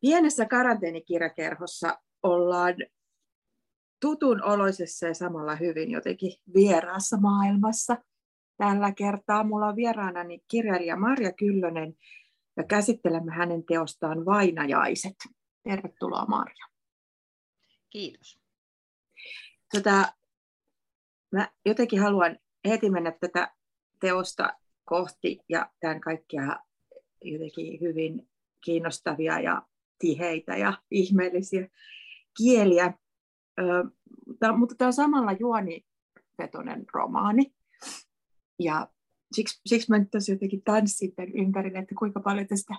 Pienessä karanteenikirjakerhossa ollaan tutun oloisessa ja samalla hyvin jotenkin vieraassa maailmassa. Tällä kertaa mulla on vieraanani kirjailija Marja Kyllönen ja käsittelemme hänen teostaan Vainajaiset. Tervetuloa Marja. Kiitos. Tota, mä jotenkin haluan heti mennä tätä teosta kohti ja tämän kaikkia jotenkin hyvin kiinnostavia ja tiheitä ja ihmeellisiä kieliä. Tää, mutta tämä on samalla juonivetoinen romaani. Ja siksi, siksi mä nyt tässä jotenkin tanssin ympärille, että kuinka paljon tästä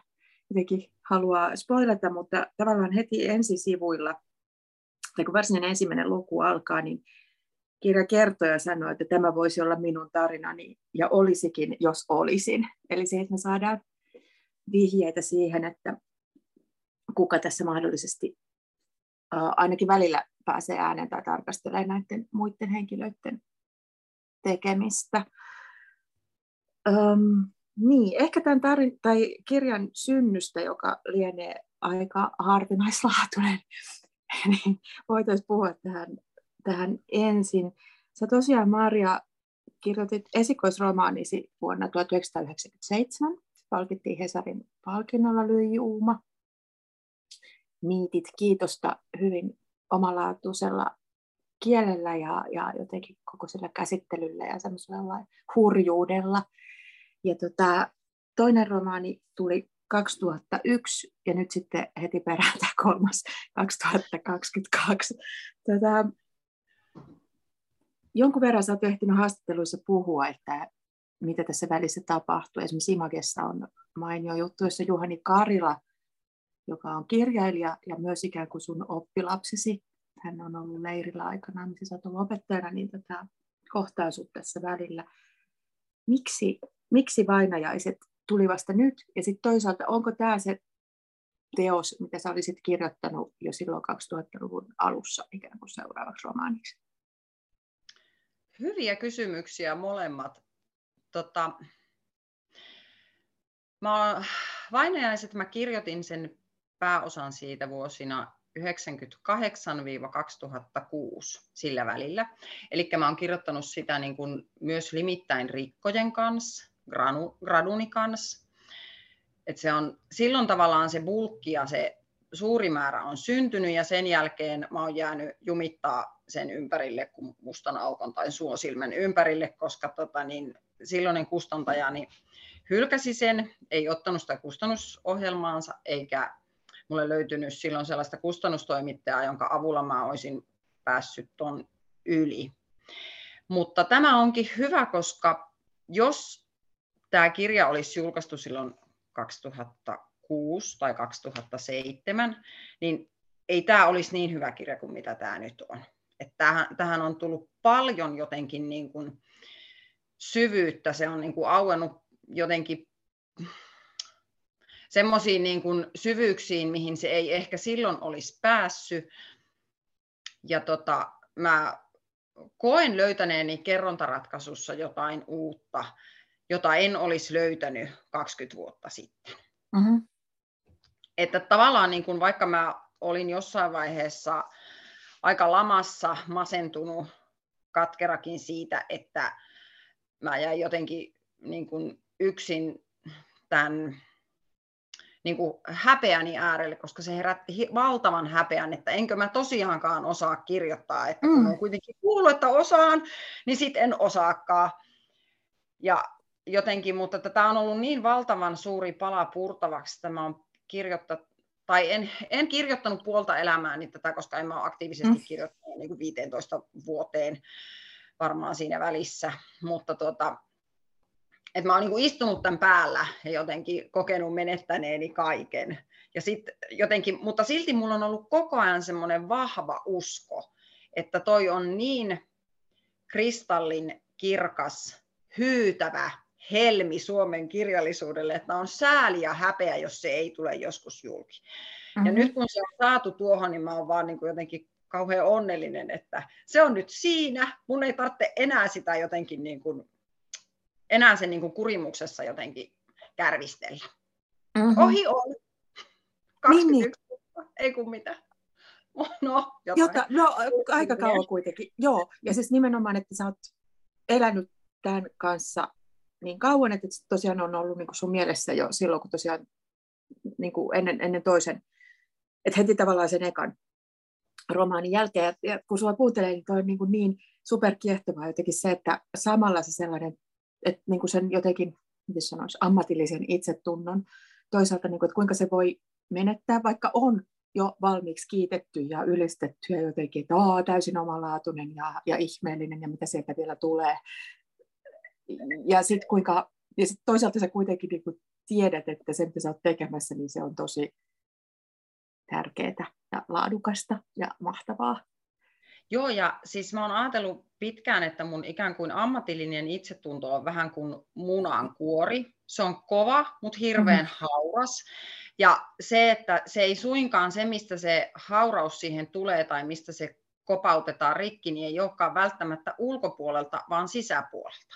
jotenkin haluaa spoilata, mutta tavallaan heti ensisivuilla, tai kun varsinainen ensimmäinen luku alkaa, niin kirja kertoo ja sanoo, että tämä voisi olla minun tarinani, ja olisikin, jos olisin. Eli se, että me saadaan vihjeitä siihen, että kuka tässä mahdollisesti ainakin välillä pääsee ääneen tai tarkastelee näiden muiden henkilöiden tekemistä. Um, niin, ehkä tämän tarin, tai kirjan synnystä, joka lienee aika harvinaislaatuinen, niin voitaisiin puhua tähän, tähän ensin. Sä tosiaan, Maria, kirjoitit esikoisromaanisi vuonna 1997. Palkittiin Hesarin palkinnolla Lyijy Uuma. Niitit kiitosta hyvin omalaatuisella kielellä ja, ja jotenkin koko sillä käsittelyllä ja semmoisella hurjuudella. Ja tota, toinen romaani tuli 2001 ja nyt sitten heti perään tämä kolmas 2022. Tota, jonkun verran sä oot ehtinyt haastatteluissa puhua, että mitä tässä välissä tapahtuu. Esimerkiksi Imagessa on mainio juttu, jossa Juhani Karila, joka on kirjailija ja myös ikään kuin sun oppilapsisi, hän on ollut leirillä aikana, missä sä oot ollut opettajana, niin tätä kohtaa tässä välillä. Miksi, miksi vainajaiset tuli vasta nyt? Ja sitten toisaalta, onko tämä se teos, mitä sä olisit kirjoittanut jo silloin 2000-luvun alussa ikään kuin seuraavaksi romaaniksi? Hyviä kysymyksiä molemmat. Tota, mä, vainajaiset mä kirjoitin sen pääosan siitä vuosina 1998-2006 sillä välillä. Eli mä oon kirjoittanut sitä niin kuin myös limittäin rikkojen kanssa, granu, graduni kanssa. Et se on, silloin tavallaan se bulkki ja se suuri määrä on syntynyt ja sen jälkeen mä oon jäänyt jumittaa sen ympärille kuin mustan aukon tai suosilmen ympärille, koska tota, niin, silloinen kustantajani hylkäsi sen, ei ottanut sitä kustannusohjelmaansa eikä mulle löytynyt silloin sellaista kustannustoimittajaa, jonka avulla mä olisin päässyt ton yli. Mutta tämä onkin hyvä, koska jos tämä kirja olisi julkaistu silloin 2006 tai 2007, niin ei tämä olisi niin hyvä kirja kuin mitä tämä nyt on. Että tähän, tähän on tullut paljon jotenkin niin kuin syvyyttä, se on niin kuin auennut jotenkin semmoisiin niin kuin syvyyksiin, mihin se ei ehkä silloin olisi päässyt. Ja tota, mä koen löytäneeni kerrontaratkaisussa jotain uutta, jota en olisi löytänyt 20 vuotta sitten. Mm-hmm. Että tavallaan niin kuin vaikka mä olin jossain vaiheessa aika lamassa, masentunut, katkerakin siitä, että mä jäin jotenkin niin kuin yksin tämän niin kuin häpeäni äärelle, koska se herätti valtavan häpeän, että enkö mä tosiaankaan osaa kirjoittaa, että kun mm. on kuitenkin kuullut, että osaan, niin sitten en osaakaan. Ja jotenkin, mutta tämä on ollut niin valtavan suuri pala purtavaksi, että mä oon kirjoittanut, tai en, en kirjoittanut puolta elämääni tätä, koska en mä ole aktiivisesti mm. kirjoittanut niin kuin 15 vuoteen varmaan siinä välissä, mutta tuota, että mä oon niin istunut tämän päällä ja jotenkin kokenut menettäneeni kaiken. Ja sit jotenkin, mutta silti mulla on ollut koko ajan semmoinen vahva usko, että toi on niin kristallin kirkas, hyytävä helmi Suomen kirjallisuudelle, että on sääli ja häpeä, jos se ei tule joskus julki. Mm-hmm. Ja nyt kun se on saatu tuohon, niin mä oon vaan niin kuin jotenkin kauhean onnellinen, että se on nyt siinä. Mun ei tarvitse enää sitä jotenkin niin kuin enää sen niin kuin kurimuksessa jotenkin kärvistellä. Mm-hmm. Ohi on. 21 niin, niin. ei kun mitä. No, Jota, no, aika kauan kuitenkin. Joo, ja siis nimenomaan, että sä oot elänyt tämän kanssa niin kauan, että se tosiaan on ollut niin kuin sun mielessä jo silloin, kun tosiaan niin kuin ennen, ennen toisen, että heti tavallaan sen ekan romaanin jälkeen. Ja, ja kun sua kuuntelee, niin toi on niin, kuin niin superkiehtovaa jotenkin se, että samalla se sellainen, että niin kuin sen jotenkin, miten sanoisi, ammatillisen itsetunnon, toisaalta, niin kuin, että kuinka se voi menettää, vaikka on jo valmiiksi kiitetty ja ylistetty ja jotenkin, että Aa, täysin omalaatuinen ja, ja ihmeellinen ja mitä sieltä vielä tulee. Ja sitten kuinka, ja sit toisaalta sä kuitenkin niin tiedät, että se mitä sä oot tekemässä, niin se on tosi tärkeää ja laadukasta ja mahtavaa. Joo, ja siis mä oon ajatellut pitkään, että mun ikään kuin ammatillinen itsetunto on vähän kuin munan kuori. Se on kova, mutta hirveän mm-hmm. hauras. Ja se, että se ei suinkaan se, mistä se hauraus siihen tulee tai mistä se kopautetaan rikki, niin ei olekaan välttämättä ulkopuolelta, vaan sisäpuolelta.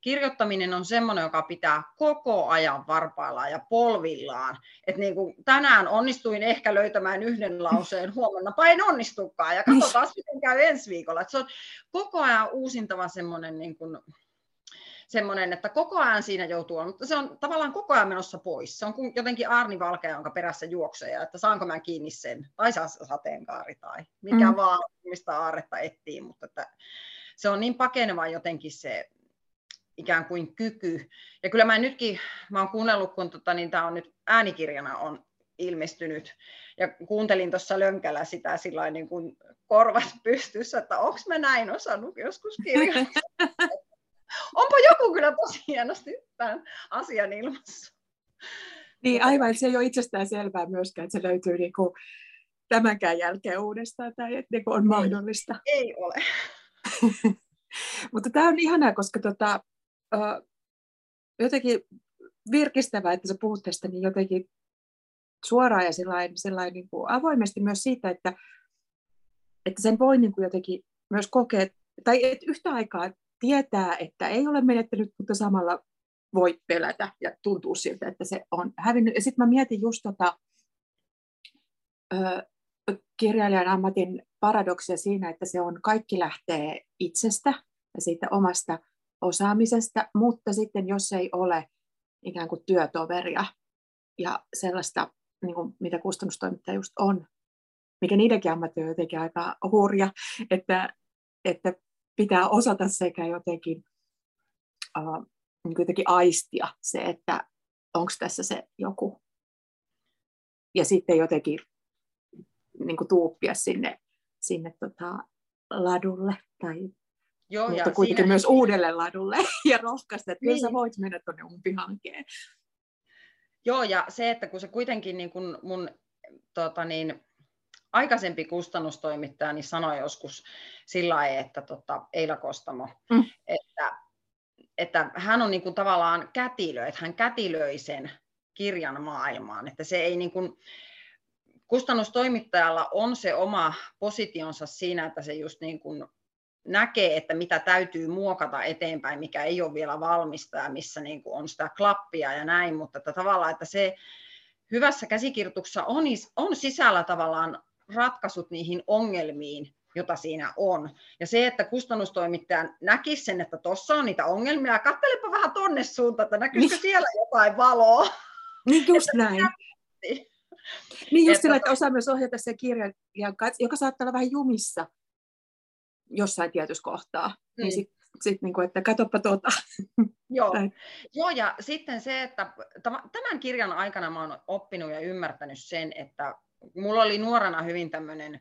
Kirjoittaminen on semmoinen, joka pitää koko ajan varpaillaan ja polvillaan. Et niin kuin tänään onnistuin ehkä löytämään yhden lauseen, huomenna en onnistukaan. Ja katsotaan, miten käy ensi viikolla. Et se on koko ajan uusintava semmoinen niin kuin semmoinen, että koko ajan siinä joutuu, mutta se on tavallaan koko ajan menossa pois. Se on jotenkin Arni Valkea, jonka perässä juoksee, että saanko mä kiinni sen, tai saa sateenkaari tai mikä mm. vaan, mistä aaretta etsii, mutta että se on niin pakeneva jotenkin se ikään kuin kyky. Ja kyllä mä nytkin, mä oon kuunnellut, kun tota, niin tämä on nyt äänikirjana on ilmestynyt, ja kuuntelin tuossa lönkällä sitä sillä niin kuin korvat pystyssä, että onko mä näin osannut joskus kirjoittaa. onpa joku kyllä tosi hienosti tämän asian ilmassa. Niin aivan, se ei ole itsestään selvää myöskään, että se löytyy niin kuin tämänkään jälkeen uudestaan tai että niin on mahdollista. Ei ole. Mutta tämä on ihanaa, koska tota, jotenkin virkistävää, että sä puhut tästä niin jotenkin suoraan ja sillain, sillain niin kuin avoimesti myös siitä, että, että sen voi niin kuin jotenkin myös kokea, tai että yhtä aikaa tietää, että ei ole menettänyt, mutta samalla voi pelätä ja tuntuu siltä, että se on hävinnyt. Ja sitten mä mietin just tota, ö, kirjailijan ammatin paradoksia siinä, että se on kaikki lähtee itsestä ja siitä omasta osaamisesta, mutta sitten jos ei ole ikään kuin työtoveria ja sellaista, niin kuin mitä kustannustoimittaja just on, mikä niidenkin ammatti on jotenkin aika hurja, että, että pitää osata sekä jotenkin, uh, niin jotenkin aistia se, että onko tässä se joku. Ja sitten jotenkin niin kuin tuuppia sinne, sinne tota, ladulle tai Joo, mutta ja kuitenkin siinä... myös uudelle ladulle ja rohkaista, että niin. kyllä sä niin. voit mennä tuonne umpihankeen. Joo, ja se, että kun se kuitenkin niin kun mun tota niin, aikaisempi kustannustoimittaja niin sanoi joskus sillä lailla, että tota, Eila Kostamo, mm. että, että hän on niin kuin tavallaan kätilö, että hän kätilöi sen kirjan maailmaan, että se ei niin kuin, kustannustoimittajalla on se oma positionsa siinä, että se just niin kuin näkee, että mitä täytyy muokata eteenpäin, mikä ei ole vielä valmista ja missä niin kuin on sitä klappia ja näin, mutta että tavallaan, että se hyvässä käsikirjoituksessa on, on sisällä tavallaan ratkaisut niihin ongelmiin, jota siinä on. Ja se, että kustannustoimittaja näkisi sen, että tuossa on niitä ongelmia, katselepa vähän tonne suuntaan, että näkyisikö niin. siellä jotain valoa. Niin just näin. Niin just sillä, että osaa myös ohjata se kirjan, joka saattaa olla vähän jumissa jossain tietyssä kohtaa. Niin mm. Niin sitten sit niinku, että katoppa tuota. Joo. Joo, ja sitten se, että tämän kirjan aikana mä oon oppinut ja ymmärtänyt sen, että mulla oli nuorena hyvin tämmöinen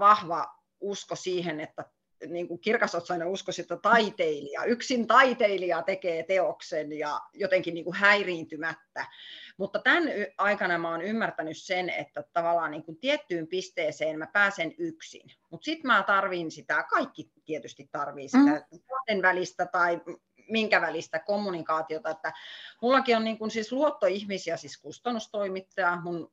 vahva usko siihen, että niin kuin kirkasotsainen usko, että taiteilija, yksin taiteilija tekee teoksen ja jotenkin niin kuin häiriintymättä. Mutta tämän aikana mä oon ymmärtänyt sen, että tavallaan niin kuin tiettyyn pisteeseen mä pääsen yksin. Mutta sitten mä tarvin sitä, kaikki tietysti tarvii sitä mm. välistä tai minkä välistä kommunikaatiota. Että mullakin on niin kuin siis luottoihmisiä, siis kustannustoimittaja, mun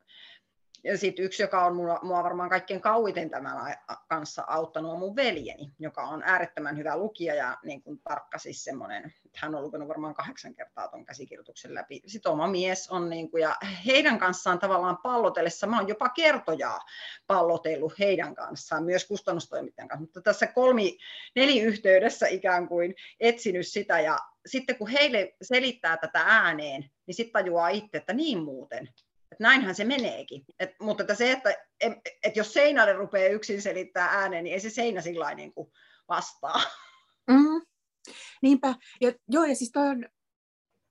ja sitten yksi, joka on mua, mua varmaan kaikkein kauiten tämän kanssa auttanut, on mun veljeni, joka on äärettömän hyvä lukija ja niin kuin tarkka siis semmoinen, hän on lukenut varmaan kahdeksan kertaa tuon käsikirjoituksen läpi. Sitten oma mies on, niin kuin, ja heidän kanssaan tavallaan pallotellessa, mä oon jopa kertojaa pallotellut heidän kanssaan, myös kustannustoimittajan kanssa, mutta tässä kolmi, neliyhteydessä ikään kuin etsinyt sitä, ja sitten kun heille selittää tätä ääneen, niin sitten tajuaa itse, että niin muuten, että näinhän se meneekin. Et, mutta se, että et, et jos seinälle rupeaa yksin selittää ääneen, niin ei se seinä sillä niin kuin vastaa. Mm. Niinpä. Ja, joo, ja siis toi on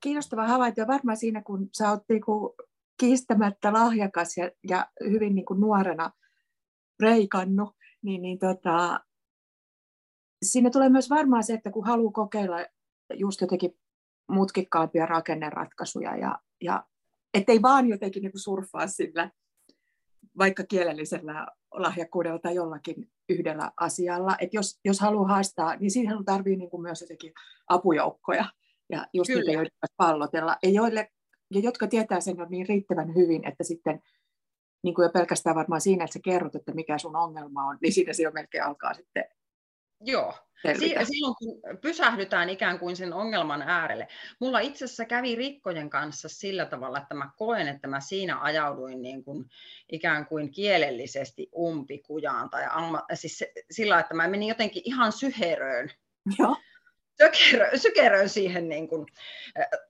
kiinnostava havainto, varmaan siinä, kun sä oot niinku kiistämättä lahjakas ja, ja hyvin niinku nuorena reikannut, niin, niin tota, siinä tulee myös varmaan se, että kun haluaa kokeilla just jotenkin mutkikkaampia rakenneratkaisuja ja, ja ettei vaan jotenkin niin surffaa sillä vaikka kielellisellä lahjakkuudella tai jollakin yhdellä asialla. Et jos, jos haluaa haastaa, niin siihen tarvii niin kuin myös jotenkin apujoukkoja ja just Kyllä. niitä, joita pallotella. Ja, joille, ja jotka tietää sen jo niin riittävän hyvin, että sitten niin kuin jo pelkästään varmaan siinä, että sä kerrot, että mikä sun ongelma on, niin siinä se jo melkein alkaa sitten Joo, selvitä. silloin kun pysähdytään ikään kuin sen ongelman äärelle. Mulla itse asiassa kävi rikkojen kanssa sillä tavalla, että mä koen, että mä siinä ajauduin niin kuin ikään kuin kielellisesti umpikujaan. Tai alma, siis sillä, että mä menin jotenkin ihan syheröön. Joo. Sykerö, sykeröön siihen niin kuin,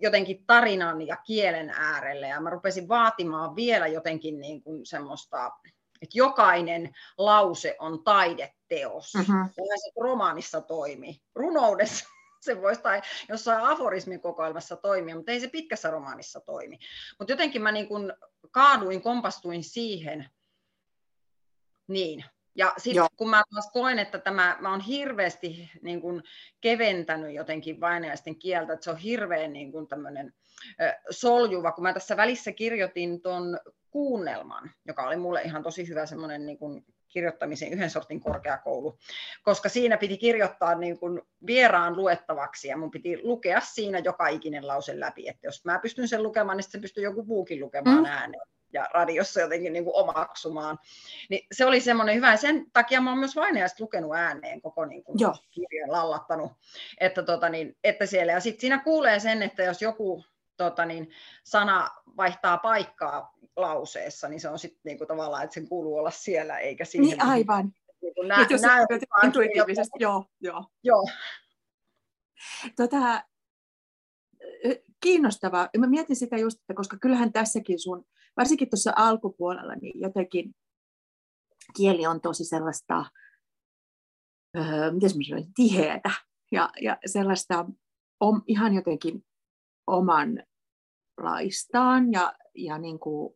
jotenkin tarinan ja kielen äärelle ja mä rupesin vaatimaan vielä jotenkin niin kuin semmoista että jokainen lause on taideteos. Mm-hmm. se romaanissa toimi. Runoudessa se voisi tai jossain aforismin kokoelmassa toimia, mutta ei se pitkässä romaanissa toimi. Mutta jotenkin mä niin kun kaaduin, kompastuin siihen. Niin. Ja sitten kun mä taas koen, että tämä, mä oon hirveästi niin kun keventänyt jotenkin vainajaisten kieltä, että se on hirveän niin kun tämmöinen soljuva, kun mä tässä välissä kirjoitin tuon kuunnelman, joka oli mulle ihan tosi hyvä semmoinen niin kuin kirjoittamisen yhden sortin korkeakoulu, koska siinä piti kirjoittaa niin kuin vieraan luettavaksi ja mun piti lukea siinä joka ikinen lause läpi, että jos mä pystyn sen lukemaan, niin sitten pystyy joku muukin lukemaan mm. ääneen ja radiossa jotenkin niin kuin omaksumaan. Niin se oli semmoinen hyvä, ja sen takia mä oon myös vainajasta lukenut ääneen koko niin kuin kirjan lallattanut, että, tota niin, että siellä, ja sitten siinä kuulee sen, että jos joku tota niin, sana vaihtaa paikkaa lauseessa, niin se on sitten niinku tavallaan, että sen kuuluu olla siellä, eikä siihen... Niin aivan. Niinku nä, jos nä, intuitiivisesti, joo, joo. joo. Tota, kiinnostavaa. Mä mietin sitä just, että koska kyllähän tässäkin sun, varsinkin tuossa alkupuolella, niin jotenkin kieli on tosi sellaista, öö, miten mä sanoisin, tiheätä ja, ja sellaista on ihan jotenkin omanlaistaan ja, ja niin kuin,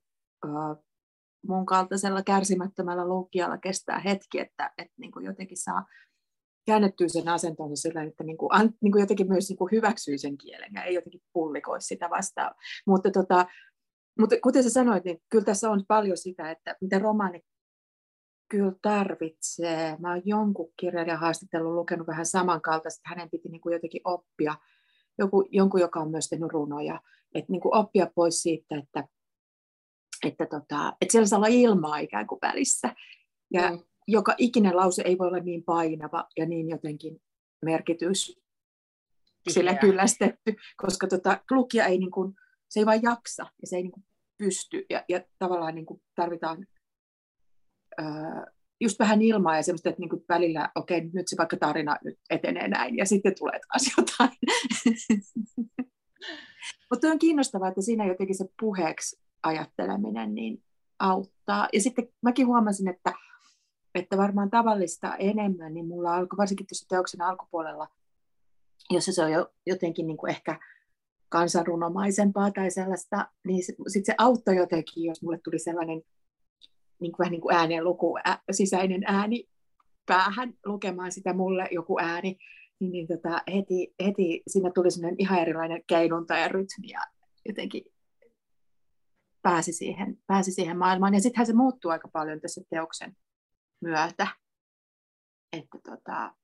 mun kaltaisella kärsimättömällä lukijalla kestää hetki, että, että niin kuin jotenkin saa käännettyä sen asentonsa sillä, että niin kuin, niin kuin jotenkin myös niin kuin hyväksyy sen kielen ja ei jotenkin pullikoisi sitä vastaan. Mutta, tota, mutta kuten sä sanoit, niin kyllä tässä on paljon sitä, että mitä romaani kyllä tarvitsee. Mä oon jonkun kirjailijan haastattelun lukenut vähän samankaltaista, hänen piti niin kuin jotenkin oppia, joku, jonkun, joka on myös tehnyt runoja, että niin kuin oppia pois siitä, että että, tota, että siellä saa olla ilmaa ikään kuin välissä. Ja mm. joka ikinen lause ei voi olla niin painava ja niin jotenkin merkitys sillä kyllästetty, koska tota, lukija ei niin kuin, se ei vain jaksa ja se ei niin kuin pysty ja, ja tavallaan niin kuin tarvitaan ää, just vähän ilmaa ja semmoista, että niin kuin välillä, okei, okay, nyt se vaikka tarina nyt etenee näin ja sitten tulee taas jotain. Mutta on kiinnostavaa, että siinä jotenkin se puheeksi ajatteleminen niin auttaa. Ja sitten mäkin huomasin, että, että varmaan tavallista enemmän, niin mulla alkoi varsinkin tuossa teoksen alkupuolella, jossa se on jo jotenkin niin kuin ehkä kansanrunomaisempaa tai sellaista, niin sitten se auttoi jotenkin, jos mulle tuli sellainen niin kuin vähän niin kuin ääneen luku, ä, sisäinen ääni päähän lukemaan sitä mulle joku ääni, niin, niin tota, heti, heti siinä tuli sellainen ihan erilainen keinunta ja rytmi ja jotenkin pääsi siihen, pääsi siihen maailmaan. Ja sittenhän se muuttuu aika paljon tässä teoksen myötä. Että tota,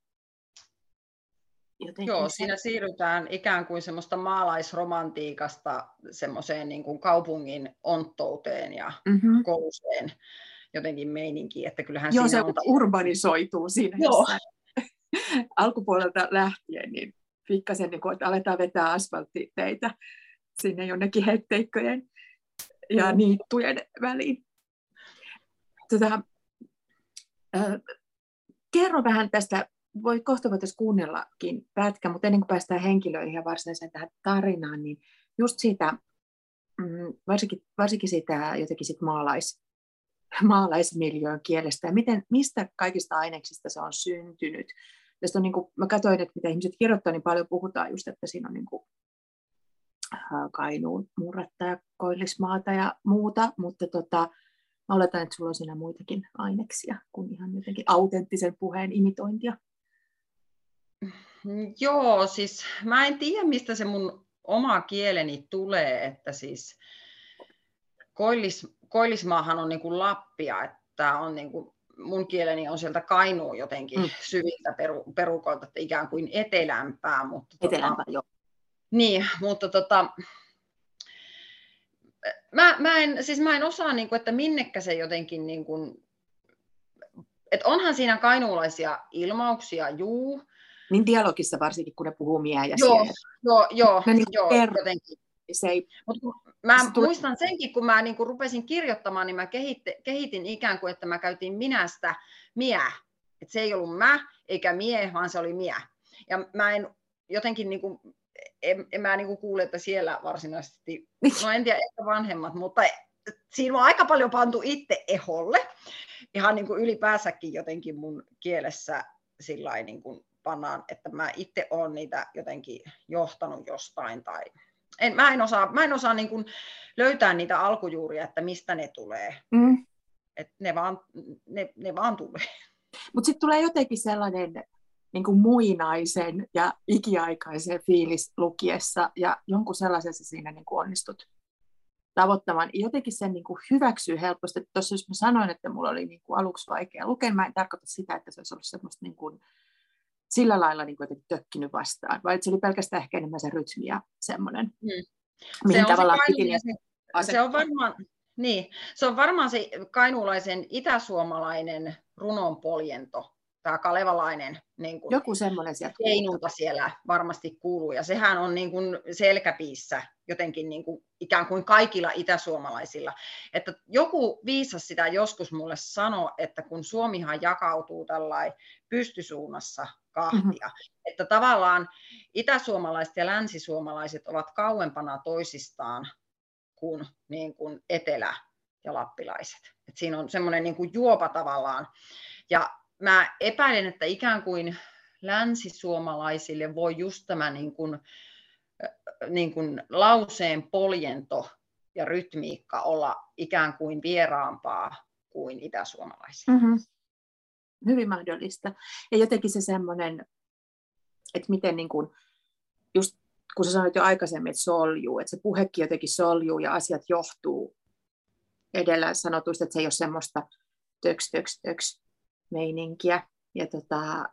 Jotenkin Joo, se... siinä siirrytään ikään kuin semmoista maalaisromantiikasta semmoiseen niin kuin kaupungin onttouteen ja mm-hmm. kouseen jotenkin meininkiin, että kyllähän Joo, siinä se on... urbanisoituu siinä Joo. alkupuolelta lähtien, niin pikkasen, niin kuin, että aletaan vetää asfalttiteitä sinne jonnekin hetteikköjen ja mm. niittujen väliin. Tota, äh, kerro vähän tästä, voi kohta voitaisiin kuunnellakin pätkä, mutta ennen kuin päästään henkilöihin ja varsinaiseen tähän tarinaan, niin just siitä, mm, varsinkin, varsinkin siitä jotenkin sit maalais, maalaismiljöön kielestä ja miten, mistä kaikista aineksista se on syntynyt. Tästä on niin kuin, mä katsoin, että mitä ihmiset kirjoittavat, niin paljon puhutaan just, että siinä on niin kuin, Kainuun murretta ja koillismaata ja muuta, mutta tota, mä oletan, että sulla on siinä muitakin aineksia kuin ihan jotenkin autenttisen puheen imitointia. Joo, siis mä en tiedä, mistä se mun oma kieleni tulee, että siis koillis, koillismaahan on niin kuin Lappia, että on niin kuin, mun kieleni on sieltä Kainuun jotenkin mm. syviltä peru, perukoilta, että ikään kuin etelämpää. Mutta tota etelämpää, tota, joo. Niin, mutta tota, mä, mä, en, siis mä en osaa, niin kuin, että minnekä se jotenkin, niin kuin, että onhan siinä kainuulaisia ilmauksia, juu. Niin dialogissa varsinkin, kun ne puhuu miehiä. Joo, joo, joo, niin joo jotenkin. Se ei, Mut mä se tuli... muistan senkin, kun mä niin kuin rupesin kirjoittamaan, niin mä kehitte, kehitin ikään kuin, että mä käytin minästä miä. Että se ei ollut mä eikä mie, vaan se oli miä. Ja mä en jotenkin niin kuin, en, en mä niin kuin kuule, että siellä varsinaisesti, no en tiedä, ehkä vanhemmat, mutta siinä on aika paljon pantu itse eholle. Ihan niin kuin ylipäänsäkin jotenkin mun kielessä sillä niin kuin pannaan, että mä itse olen niitä jotenkin johtanut jostain tai en, mä en osaa, mä en osaa niin kuin löytää niitä alkujuuria, että mistä ne tulee. Mm. Et ne, vaan, ne, ne vaan tulee. Mutta sitten tulee jotenkin sellainen niin kuin muinaisen ja ikiaikaisen fiilis lukiessa, ja jonkun sellaisen siinä niin kuin onnistut tavoittamaan. Jotenkin sen niin kuin hyväksyy helposti. Tuossa jos mä sanoin, että mulla oli niin kuin aluksi vaikea lukea, mä en tarkoita sitä, että se olisi ollut semmoista niin kuin, sillä lailla niin kuin tökkinyt vastaan, vai se oli pelkästään ehkä enemmän se rytmi ja semmoinen, mm. mihin se tavallaan piti se, se on varmaan, niin, se on varmaan se kainuulaisen itäsuomalainen runonpoljento, tämä kalevalainen niin kuin, Joku semmoinen sieltä. Keinunta siellä varmasti kuuluu, ja sehän on niin kuin selkäpiissä jotenkin niin kuin, ikään kuin kaikilla itäsuomalaisilla. Että joku viisas sitä joskus mulle sanoi, että kun Suomihan jakautuu tällainen pystysuunnassa kahtia, mm-hmm. että tavallaan itäsuomalaiset ja länsisuomalaiset ovat kauempana toisistaan kuin, niin kuin etelä- ja lappilaiset. Et siinä on semmoinen niin kuin juopa tavallaan. Ja mä epäilen, että ikään kuin länsisuomalaisille voi just tämä niin kuin, niin kuin lauseen poljento ja rytmiikka olla ikään kuin vieraampaa kuin itäsuomalaisille. Mm-hmm. Hyvin mahdollista. Ja jotenkin se semmoinen, että miten niin kuin, just kun sä sanoit jo aikaisemmin, että soljuu, että se puhekin jotenkin soljuu ja asiat johtuu edellä sanotuista, että se ei ole semmoista töks, töks, töks meininkiä. Ja tota,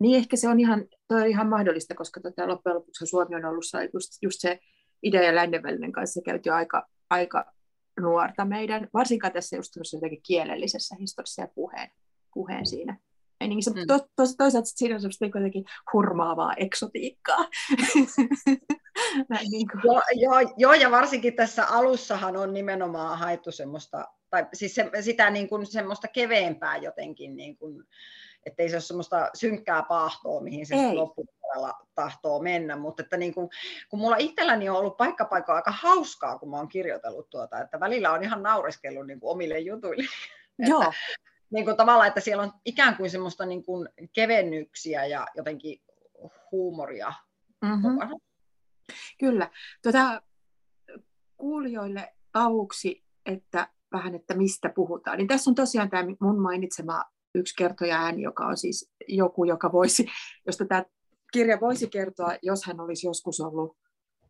niin ehkä se on ihan, toi on ihan mahdollista, koska tota, loppujen lopuksi Suomi on ollut just, just se idea ja lännen kanssa käyty aika, aika nuorta meidän, varsinkaan tässä just jotenkin kielellisessä historiassa ja puheen, puheen siinä. niin se, mm. to, to, toisaalta siinä on semmoista jotenkin hurmaavaa eksotiikkaa. niin kuin. Joo, joo, joo, ja varsinkin tässä alussahan on nimenomaan haettu semmoista, tai siis se, sitä niin kuin semmoista keveempää jotenkin, niin kuin, ettei se ole semmoista synkkää pahtoa, mihin se loppupuolella tahtoo mennä, mutta että niin kuin, kun mulla itselläni on ollut paikkapaikka aika hauskaa, kun mä oon kirjoitellut tuota, että välillä on ihan naureskellut niin kuin omille jutuille. Joo. että, niin kuin tavallaan, että siellä on ikään kuin semmoista niin kuin kevennyksiä ja jotenkin huumoria mm-hmm. mukana. Kyllä. Tuota, kuulijoille avuksi, että vähän, että mistä puhutaan. Niin tässä on tosiaan tämä mun mainitsema yksi kertoja ääni, joka on siis joku, joka voisi, josta tämä kirja voisi kertoa, jos hän olisi joskus ollut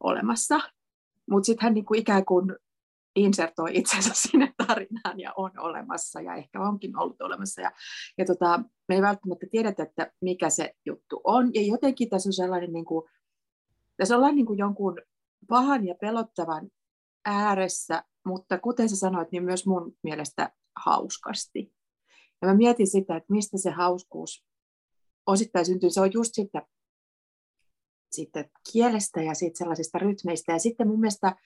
olemassa. Mutta sitten hän niinku ikään kuin insertoi itsensä sinne tarinaan ja on olemassa ja ehkä onkin ollut olemassa. Ja, ja tota, me ei välttämättä tiedetä, että mikä se juttu on. Ja jotenkin tässä on sellainen, niin kuin, tässä ollaan niin kuin jonkun pahan ja pelottavan ääressä, mutta kuten sä sanoit, niin myös mun mielestä hauskasti. Ja mä mietin sitä, että mistä se hauskuus osittain syntyy. Se on just sitten, sitten kielestä ja sitten sellaisista rytmeistä. Ja sitten mun mielestä,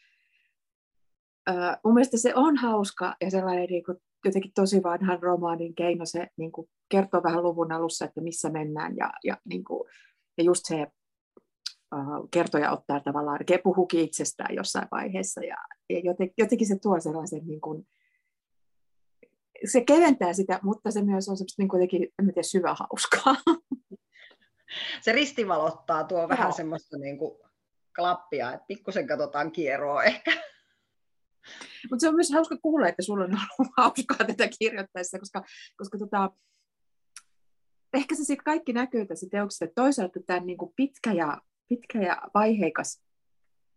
äh, mun mielestä se on hauska ja sellainen niin kuin, jotenkin tosi vanhan romaanin keino se niin kuin, kertoo vähän luvun alussa, että missä mennään. Ja, ja, niin kuin, ja just se kertoja ottaa tavallaan, puhukin itsestään jossain vaiheessa ja, ja jotenkin, jotenkin se tuo sellaisen niin kuin, se keventää sitä, mutta se myös on semmoista niin kuitenkin, en tiedä, syvä hauskaa. Se ristivalottaa, tuo Joo. vähän semmoista niin kuin klappia, että pikkusen katsotaan kierroa ehkä. Mutta se on myös hauska kuulla, että sulla on ollut hauskaa tätä kirjoittaessa, koska, koska tota, ehkä se sitten kaikki näkyy tässä teoksessa, että toisaalta tämä niin kuin pitkä, ja, pitkä ja vaiheikas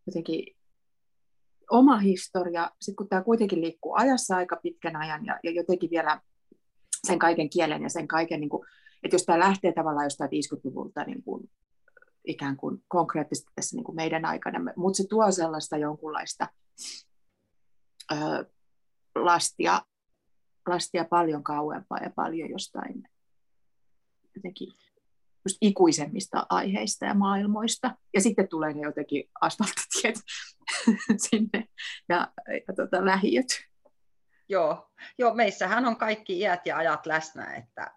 jotenkin oma historia, sitten kun tämä kuitenkin liikkuu ajassa aika pitkän ajan ja, ja jotenkin vielä sen kaiken kielen ja sen kaiken, niin kuin, että jos tämä lähtee tavallaan jostain 50-luvulta niin kuin, ikään kuin konkreettisesti tässä niin kuin meidän aikana, mutta se tuo sellaista jonkunlaista ö, lastia, lastia paljon kauempaa ja paljon jostain jotenkin just ikuisemmista aiheista ja maailmoista. Ja sitten tulee ne jotenkin asfalttitiet sinne ja, ja tota, lähiöt. Joo. Joo, meissähän on kaikki iät ja ajat läsnä, että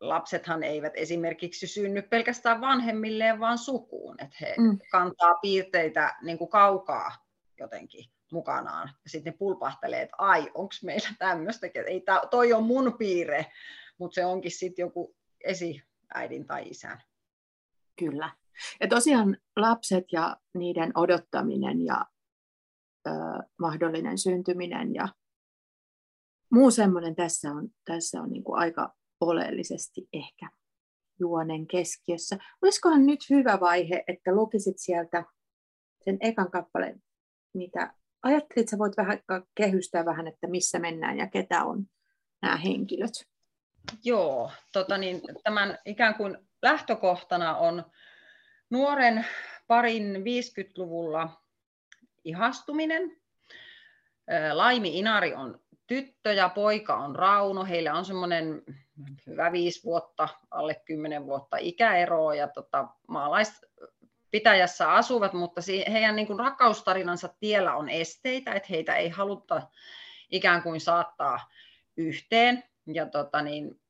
lapsethan eivät esimerkiksi synny pelkästään vanhemmilleen, vaan sukuun. Että he mm. kantaa piirteitä niin kuin kaukaa jotenkin mukanaan. Ja sitten ne pulpahtelee, että ai, onko meillä tämmöistä, ei tää, toi on mun piirre, mutta se onkin sitten joku esiäidin tai isän. Kyllä. Ja tosiaan lapset ja niiden odottaminen ja ö, mahdollinen syntyminen ja muu semmoinen tässä on, tässä on niin kuin aika oleellisesti ehkä juonen keskiössä. Olisikohan nyt hyvä vaihe, että lukisit sieltä sen ekan kappaleen, mitä ajattelit, että sä voit vähän kehystää vähän, että missä mennään ja ketä on nämä henkilöt? Joo, tota niin, tämän ikään kuin lähtökohtana on nuoren parin 50-luvulla ihastuminen. Laimi Inari on tyttö ja poika on Rauno. Heillä on semmoinen hyvä viisi vuotta, alle kymmenen vuotta ikäeroa ja tota, maalaispitäjässä asuvat, mutta heidän niin kuin rakkaustarinansa tiellä on esteitä, että heitä ei haluta ikään kuin saattaa yhteen. Ja tota, niin,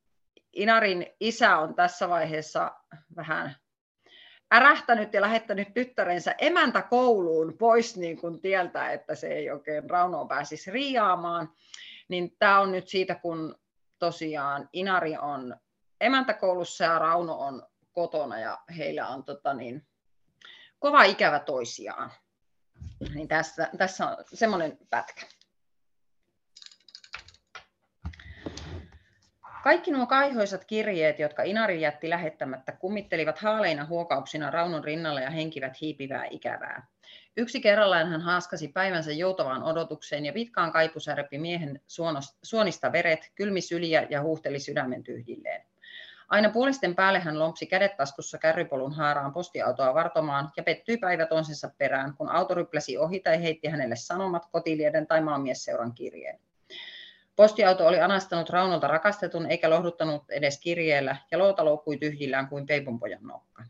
Inarin isä on tässä vaiheessa vähän ärähtänyt ja lähettänyt tyttärensä emäntä kouluun pois niin kuin tieltä, että se ei oikein Raunoon pääsisi riiaamaan. Niin tämä on nyt siitä, kun tosiaan Inari on emäntäkoulussa ja Rauno on kotona ja heillä on tota niin, kova ikävä toisiaan. Niin tässä, tässä on semmoinen pätkä. Kaikki nuo kaihoisat kirjeet, jotka Inari jätti lähettämättä, kummittelivat haaleina huokauksina Raunon rinnalla ja henkivät hiipivää ikävää. Yksi kerrallaan hän haaskasi päivänsä joutavaan odotukseen ja vitkaan kaipu särpi miehen suonista veret, kylmi syliä ja huuhteli sydämen tyhjilleen. Aina puolisten päälle hän lompsi kädet taskussa kärrypolun haaraan postiautoa vartomaan ja pettyi päivä toisensa perään, kun auto rypläsi ohi tai heitti hänelle sanomat, kotilieden tai maamiesseuran kirjeen. Postiauto oli anastanut Raunolta rakastetun eikä lohduttanut edes kirjeellä, ja loota loukkui tyhjillään kuin peipunpojan nokka.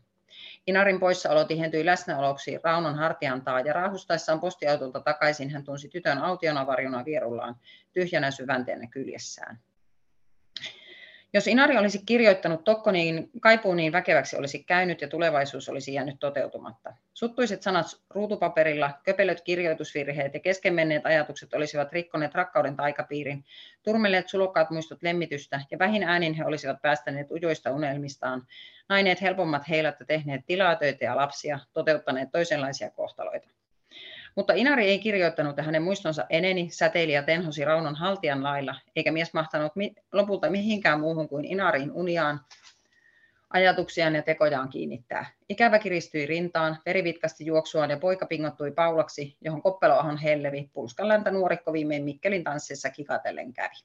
Inarin poissaolo tihentyi läsnäoloksi Raunon hartiantaa, ja raahustaessaan postiautolta takaisin hän tunsi tytön autiona varjona vierullaan, tyhjänä syvänteenä kyljessään. Jos Inari olisi kirjoittanut Tokko, niin kaipuu niin väkeväksi olisi käynyt ja tulevaisuus olisi jäänyt toteutumatta. Suttuiset sanat ruutupaperilla, köpelöt kirjoitusvirheet ja keskenmenneet ajatukset olisivat rikkoneet rakkauden taikapiirin, turmelleet sulokkaat muistot lemmitystä ja vähin äänin he olisivat päästäneet ujoista unelmistaan, naineet helpommat heilat ja tehneet tilaa töitä ja lapsia, toteuttaneet toisenlaisia kohtaloita. Mutta Inari ei kirjoittanut ja hänen muistonsa eneni, säteili ja tenhosi Raunon haltijan lailla, eikä mies mahtanut lopulta mihinkään muuhun kuin Inariin uniaan, ajatuksiaan ja tekojaan kiinnittää. Ikävä kiristyi rintaan, veri vitkasti juoksuaan ja poika pingottui paulaksi, johon Koppeloahon hellevi, pulskan läntä nuorikko viimein Mikkelin tanssissa kikatellen kävi.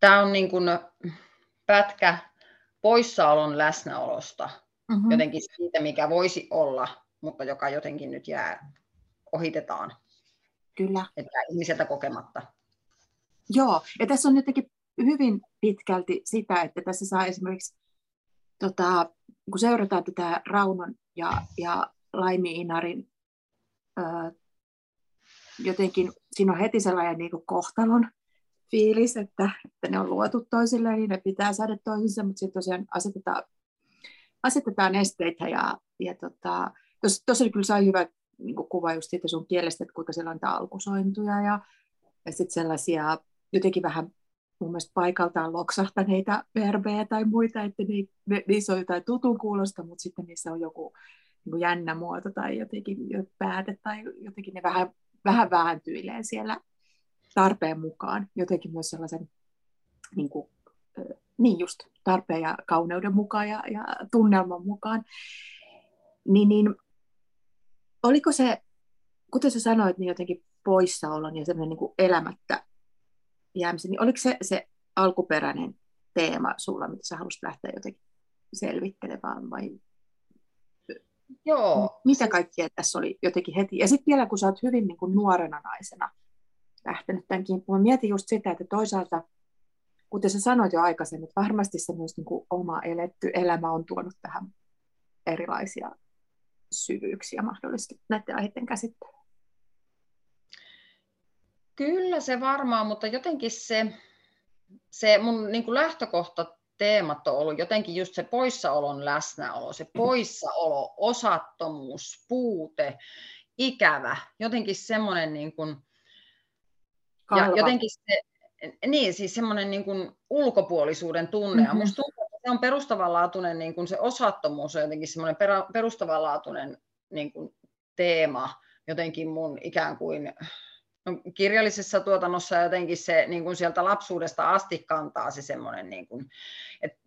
Tämä on niin kuin pätkä poissaolon läsnäolosta, mm-hmm. jotenkin siitä, mikä voisi olla, mutta joka jotenkin nyt jää, ohitetaan. Kyllä. Että ihmiseltä kokematta. Joo, ja tässä on jotenkin hyvin pitkälti sitä, että tässä saa esimerkiksi, tota, kun seurataan tätä Raunon ja, ja Laimi Inarin, jotenkin siinä on heti sellainen niin kuin kohtalon fiilis, että, että ne on luotu toisilleen, niin ne pitää saada toisinsa, mutta sitten tosiaan asetetaan, asetetaan esteitä ja, ja tota, tuossa kyllä sai hyvä niin kuva just siitä sun kielestä, että kuinka siellä on alkusointuja ja, ja sitten sellaisia jotenkin vähän mun mielestä paikaltaan loksahtaneita verbejä tai muita, että ni, ne, niissä on jotain tutun kuulosta, mutta sitten niissä on joku niin jännä muoto tai jotenkin pääte tai jotenkin ne vähän, vähän vääntyilee siellä tarpeen mukaan, jotenkin myös sellaisen niin, kuin, niin just tarpeen ja kauneuden mukaan ja, ja tunnelman mukaan. Niin, niin oliko se, kuten sä sanoit, niin jotenkin poissaolon ja semmoinen niin elämättä jäämisen, niin oliko se se alkuperäinen teema sulla, mitä sä haluaisit lähteä jotenkin selvittelemään vai Joo. Mitä kaikkea tässä oli jotenkin heti? Ja sitten vielä, kun sä oot hyvin niin kuin nuorena naisena lähtenyt tämän kimppuun, mietin just sitä, että toisaalta, kuten sä sanoit jo aikaisemmin, että varmasti se myös niin kuin oma eletty elämä on tuonut tähän erilaisia syvyyksiä mahdollisesti näiden aiheiden käsittelyyn. Kyllä se varmaan, mutta jotenkin se, se mun niin kuin lähtökohta teemat on ollut jotenkin just se poissaolon läsnäolo, se poissaolo, osattomuus, puute, ikävä, jotenkin semmoinen niin kuin, ja jotenkin se, niin, siis semmoinen niin kuin ulkopuolisuuden tunne. Mm-hmm. Ja musta tuntuu, että se on perustavanlaatuinen, niin kuin se osattomuus on jotenkin semmoinen perustavanlaatuinen niin kuin teema jotenkin mun ikään kuin no, kirjallisessa tuotannossa jotenkin se niin kuin sieltä lapsuudesta asti kantaa se semmoinen, niin kuin, että,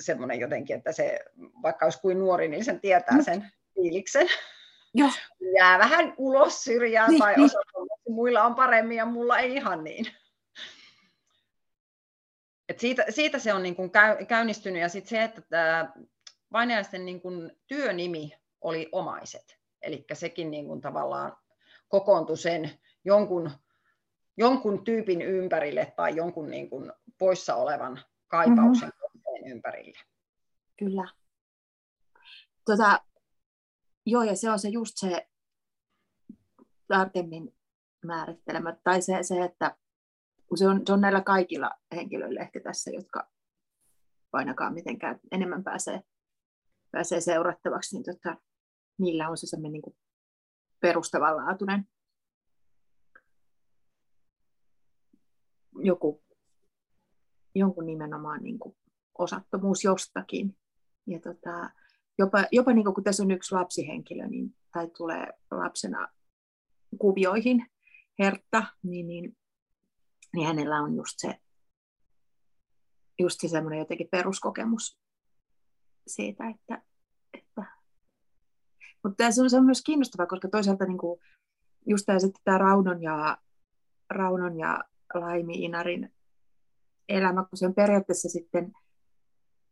semmoinen jotenkin, että se, vaikka olisi kuin nuori, niin sen tietää sen fiiliksen. Joo. Jää vähän ulos syrjään niin, tai niin. että muilla on paremmin ja mulla ei ihan niin. Et siitä, siitä se on niin kuin käy, käynnistynyt ja sitten se, että tämä vainajaisten niin kuin työnimi oli omaiset. Eli sekin niin kuin tavallaan kokoontui sen jonkun, jonkun tyypin ympärille tai jonkun niin kuin poissa olevan kaipauksen mm-hmm. ympärille. Kyllä. Tota, joo, ja se on se just se tarkemmin määrittelemä, tai se, se että se on, se on näillä kaikilla henkilöillä ehkä tässä, jotka ainakaan mitenkään enemmän pääsee, pääsee seurattavaksi, niin tota, niillä on se semmoinen niin perustavanlaatuinen joku, jonkun nimenomaan niin kuin osattomuus jostakin. Ja tota, jopa, jopa niin kuin, kun tässä on yksi lapsihenkilö, niin, tai tulee lapsena kuvioihin Hertta, niin, niin, niin hänellä on just se, just se semmoinen jotenkin peruskokemus siitä, että, että mutta se on, se on myös kiinnostavaa, koska toisaalta niin kuin, just tämä, sitten tämä Raunon ja, Raunon ja Laimi Inarin elämä, kun se on periaatteessa sitten,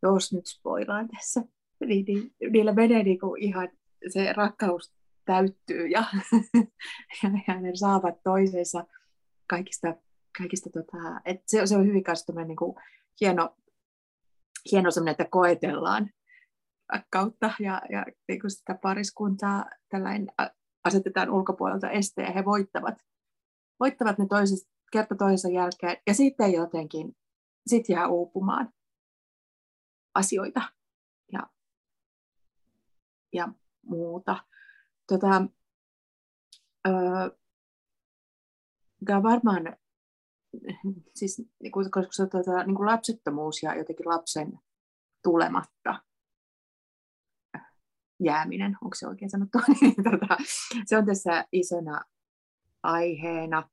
jos nyt spoilaan tässä, niin, niin niillä menee niin kuin ihan se rakkaus täyttyy ja, ja ne saavat toisensa kaikista, kaikista tota, et se, se on hyvin niin kuin hieno, hieno semmoinen, että koetellaan rakkautta ja, ja niin kuin sitä pariskuntaa tällainen asetetaan ulkopuolelta este ja he voittavat, voittavat ne toisesta, kerta toisensa jälkeen ja sitten jotenkin sit jää uupumaan asioita ja, ja muuta. Tota, öö, tämä on varmaan siis, koska se, tota, niin kuin lapsettomuus ja jotenkin lapsen tulematta jääminen, onko se oikein sanottu, niin tota, se on tässä isona aiheena.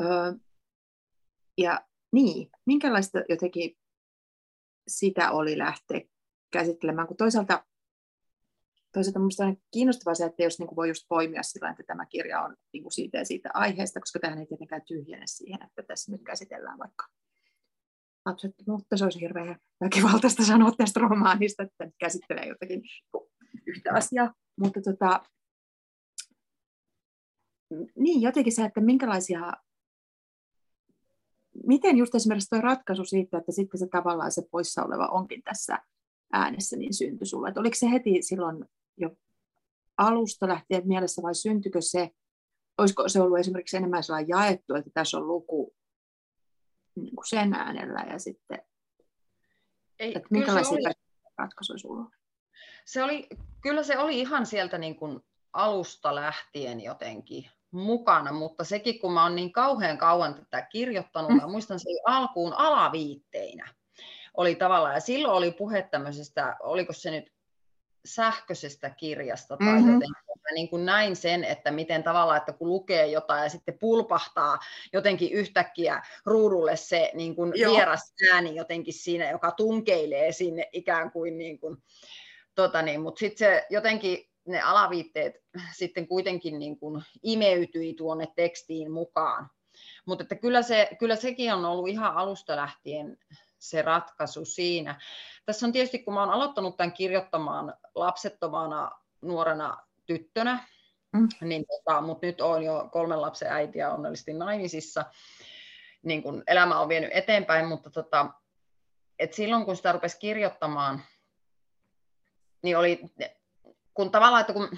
Öö, ja niin, minkälaista jotenkin sitä oli lähteä käsittelemään, kun toisaalta toisaalta minusta on kiinnostavaa se, että jos niin kuin voi just poimia sillä että tämä kirja on niin kuin siitä ja siitä aiheesta, koska tähän ei tietenkään tyhjene siihen, että tässä nyt käsitellään vaikka lapset, mutta se olisi hirveän väkivaltaista sanoa tästä romaanista, että käsittelee jotakin yhtä asiaa. Mutta tota, niin, jotenkin se, että minkälaisia, miten just esimerkiksi tuo ratkaisu siitä, että sitten se tavallaan se poissa oleva onkin tässä äänessä, niin syntyi sulle. Että oliko se heti silloin jo alusta lähtien mielessä vai syntyykö se, olisiko se ollut esimerkiksi enemmän sellainen jaettu, että tässä on luku niin kuin sen äänellä ja sitten, Ei, että minkälaisia oli, ratkaisuja sulla on? Se oli, kyllä se oli ihan sieltä niin kuin alusta lähtien jotenkin mukana, mutta sekin kun mä oon niin kauhean kauan tätä kirjoittanut, mm. mä muistan se alkuun alaviitteinä oli tavallaan, ja silloin oli puhe tämmöisestä, oliko se nyt sähköisestä kirjasta tai mm-hmm. jotenkin. Mä niin kuin näin sen, että miten tavallaan, että kun lukee jotain ja sitten pulpahtaa jotenkin yhtäkkiä ruudulle se niin kuin vieras ääni jotenkin siinä, joka tunkeilee sinne ikään kuin, niin kuin tota niin, mutta sitten se jotenkin ne alaviitteet sitten kuitenkin niin kuin imeytyi tuonne tekstiin mukaan. Mutta että kyllä, se, kyllä sekin on ollut ihan alusta lähtien se ratkaisu siinä. Tässä on tietysti, kun mä olen aloittanut tämän kirjoittamaan lapsettomana nuorena tyttönä, mm. niin tota, mutta nyt olen jo kolmen lapsen äiti ja onnellisesti naimisissa, niin kun elämä on vienyt eteenpäin, mutta tota, et silloin kun sitä rupesi kirjoittamaan, niin oli, kun tavallaan, että kun,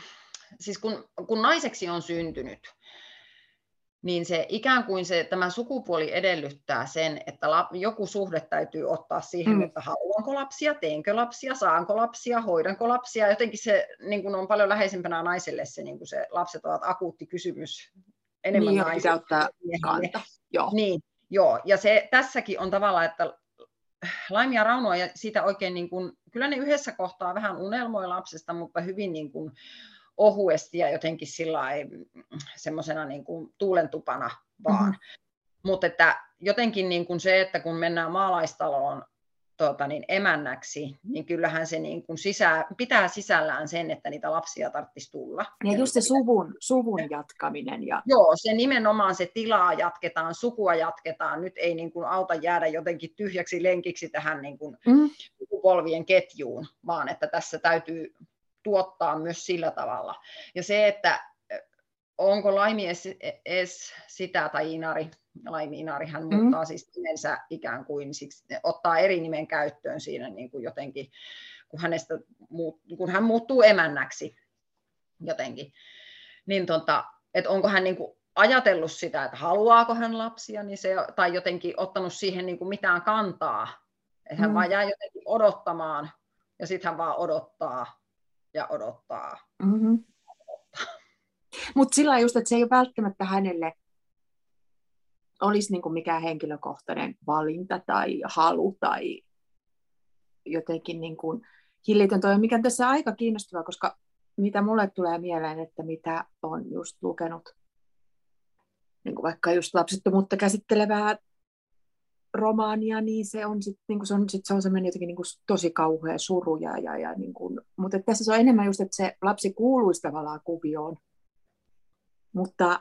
siis kun, kun naiseksi on syntynyt, niin se ikään kuin se, tämä sukupuoli edellyttää sen, että la, joku suhde täytyy ottaa siihen, mm. että haluanko lapsia, teenkö lapsia, saanko lapsia, hoidanko lapsia. Jotenkin se niin kuin on paljon läheisempänä naiselle se, niin kuin se lapset ovat akuutti kysymys enemmän niin, naisille. ottaa kanta. Joo. Niin, joo. Ja se tässäkin on tavallaan, että Laimi ja Rauno ja siitä oikein, niin kuin, kyllä ne yhdessä kohtaa vähän unelmoi lapsesta, mutta hyvin niin kuin, ohuesti ja jotenkin semmoisena niin kuin tuulentupana vaan. Mm-hmm. Mutta että jotenkin niin kuin se, että kun mennään maalaistaloon tuota, niin emännäksi, niin kyllähän se niin kuin sisä, pitää sisällään sen, että niitä lapsia tarvitsisi tulla. Ja just se suvun, suvun jatkaminen. Ja... Joo, se nimenomaan se tilaa jatketaan, sukua jatketaan. Nyt ei niin kuin auta jäädä jotenkin tyhjäksi lenkiksi tähän niin kuin mm. sukupolvien ketjuun, vaan että tässä täytyy tuottaa myös sillä tavalla. Ja se, että onko Laimi edes, sitä, tai Inari, Laimi Inari, hän mm. muuttaa siis nimensä ikään kuin, siksi, ottaa eri nimen käyttöön siinä niin kuin jotenkin, kun, hänestä, kun hän muuttuu emännäksi jotenkin. Niin tota, että onko hän niin kuin ajatellut sitä, että haluaako hän lapsia, niin se, tai jotenkin ottanut siihen niin kuin mitään kantaa. Että hän mm. vaan jää jotenkin odottamaan, ja sitten hän vaan odottaa ja odottaa. Mm-hmm. Mutta sillä just, että se ei ole välttämättä hänelle olisi niin mikään henkilökohtainen valinta tai halu tai jotenkin niin kuin hillitön toi, mikä on aika kiinnostavaa, koska mitä mulle tulee mieleen, että mitä on just lukenut niin vaikka just lapsettomuutta käsittelevää romaania, niin se on sitten niin se on, sit se on jotenkin niin tosi kauhea suru. Ja, ja, ja niin mutta tässä se on enemmän just, että se lapsi kuuluisi tavallaan kuvioon. Mutta,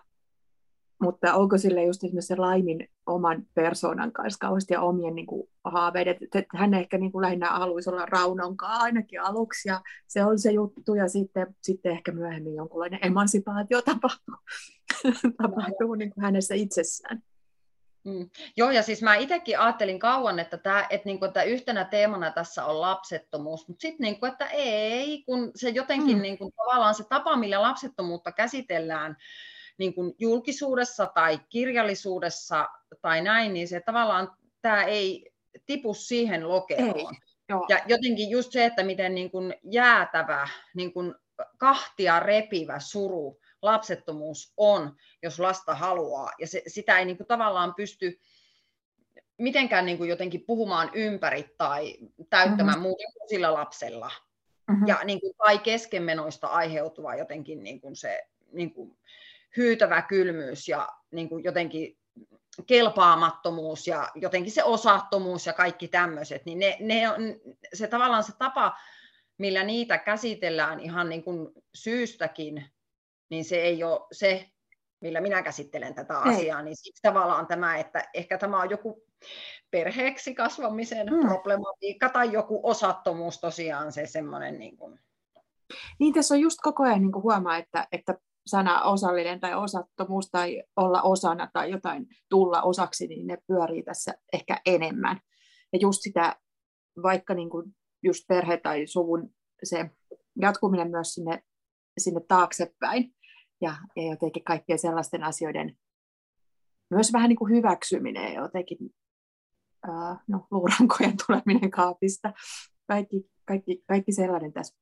mutta onko sille just esimerkiksi se Laimin oman persoonan kanssa kauheasti ja omien niin kuin, haaveiden, että hän ehkä niin kuin lähinnä haluaisi olla Raunonkaan ainakin aluksi ja se on se juttu ja sitten, sitten ehkä myöhemmin jonkunlainen emansipaatio tapahtuu, tapahtuu niin kuin hänessä itsessään. Mm. Joo, ja siis mä itsekin ajattelin kauan, että, tämä, että, niin kuin, että yhtenä teemana tässä on lapsettomuus, mutta sitten niin kuin, että ei, kun se jotenkin mm. niin kuin, tavallaan se tapa, millä lapsettomuutta käsitellään niin kuin julkisuudessa tai kirjallisuudessa tai näin, niin se tavallaan tämä ei tipu siihen lokeroon. Ja jotenkin just se, että miten niin kuin jäätävä, niin kuin kahtia repivä suru lapsettomuus on, jos lasta haluaa. Ja se, sitä ei niin kuin tavallaan pysty mitenkään niin kuin jotenkin puhumaan ympäri tai täyttämään mm-hmm. muuten kuin sillä lapsella. Mm-hmm. Ja niin kuin, tai keskenmenoista aiheutuva jotenkin niin kuin se niin kuin hyytävä kylmyys ja niin kuin jotenkin kelpaamattomuus ja jotenkin se osattomuus ja kaikki tämmöiset, niin ne, ne on, se tavallaan se tapa, millä niitä käsitellään ihan niin kuin syystäkin, niin se ei ole se, millä minä käsittelen tätä ei. asiaa, niin siksi tavallaan tämä, että ehkä tämä on joku perheeksi kasvamisen hmm. problematiikka tai joku osattomuus tosiaan se semmoinen niin kuin... Niin tässä on just koko ajan niin kuin huomaa, että, että sana osallinen tai osattomuus tai olla osana tai jotain tulla osaksi, niin ne pyörii tässä ehkä enemmän. Ja just sitä, vaikka niin kuin just perhe tai suvun se jatkuminen myös sinne, sinne taaksepäin ja, ja jotenkin kaikkien sellaisten asioiden myös vähän niin kuin hyväksyminen ja jotenkin uh, no, luurankojen tuleminen kaapista. Kaikki, kaikki, kaikki sellainen tässä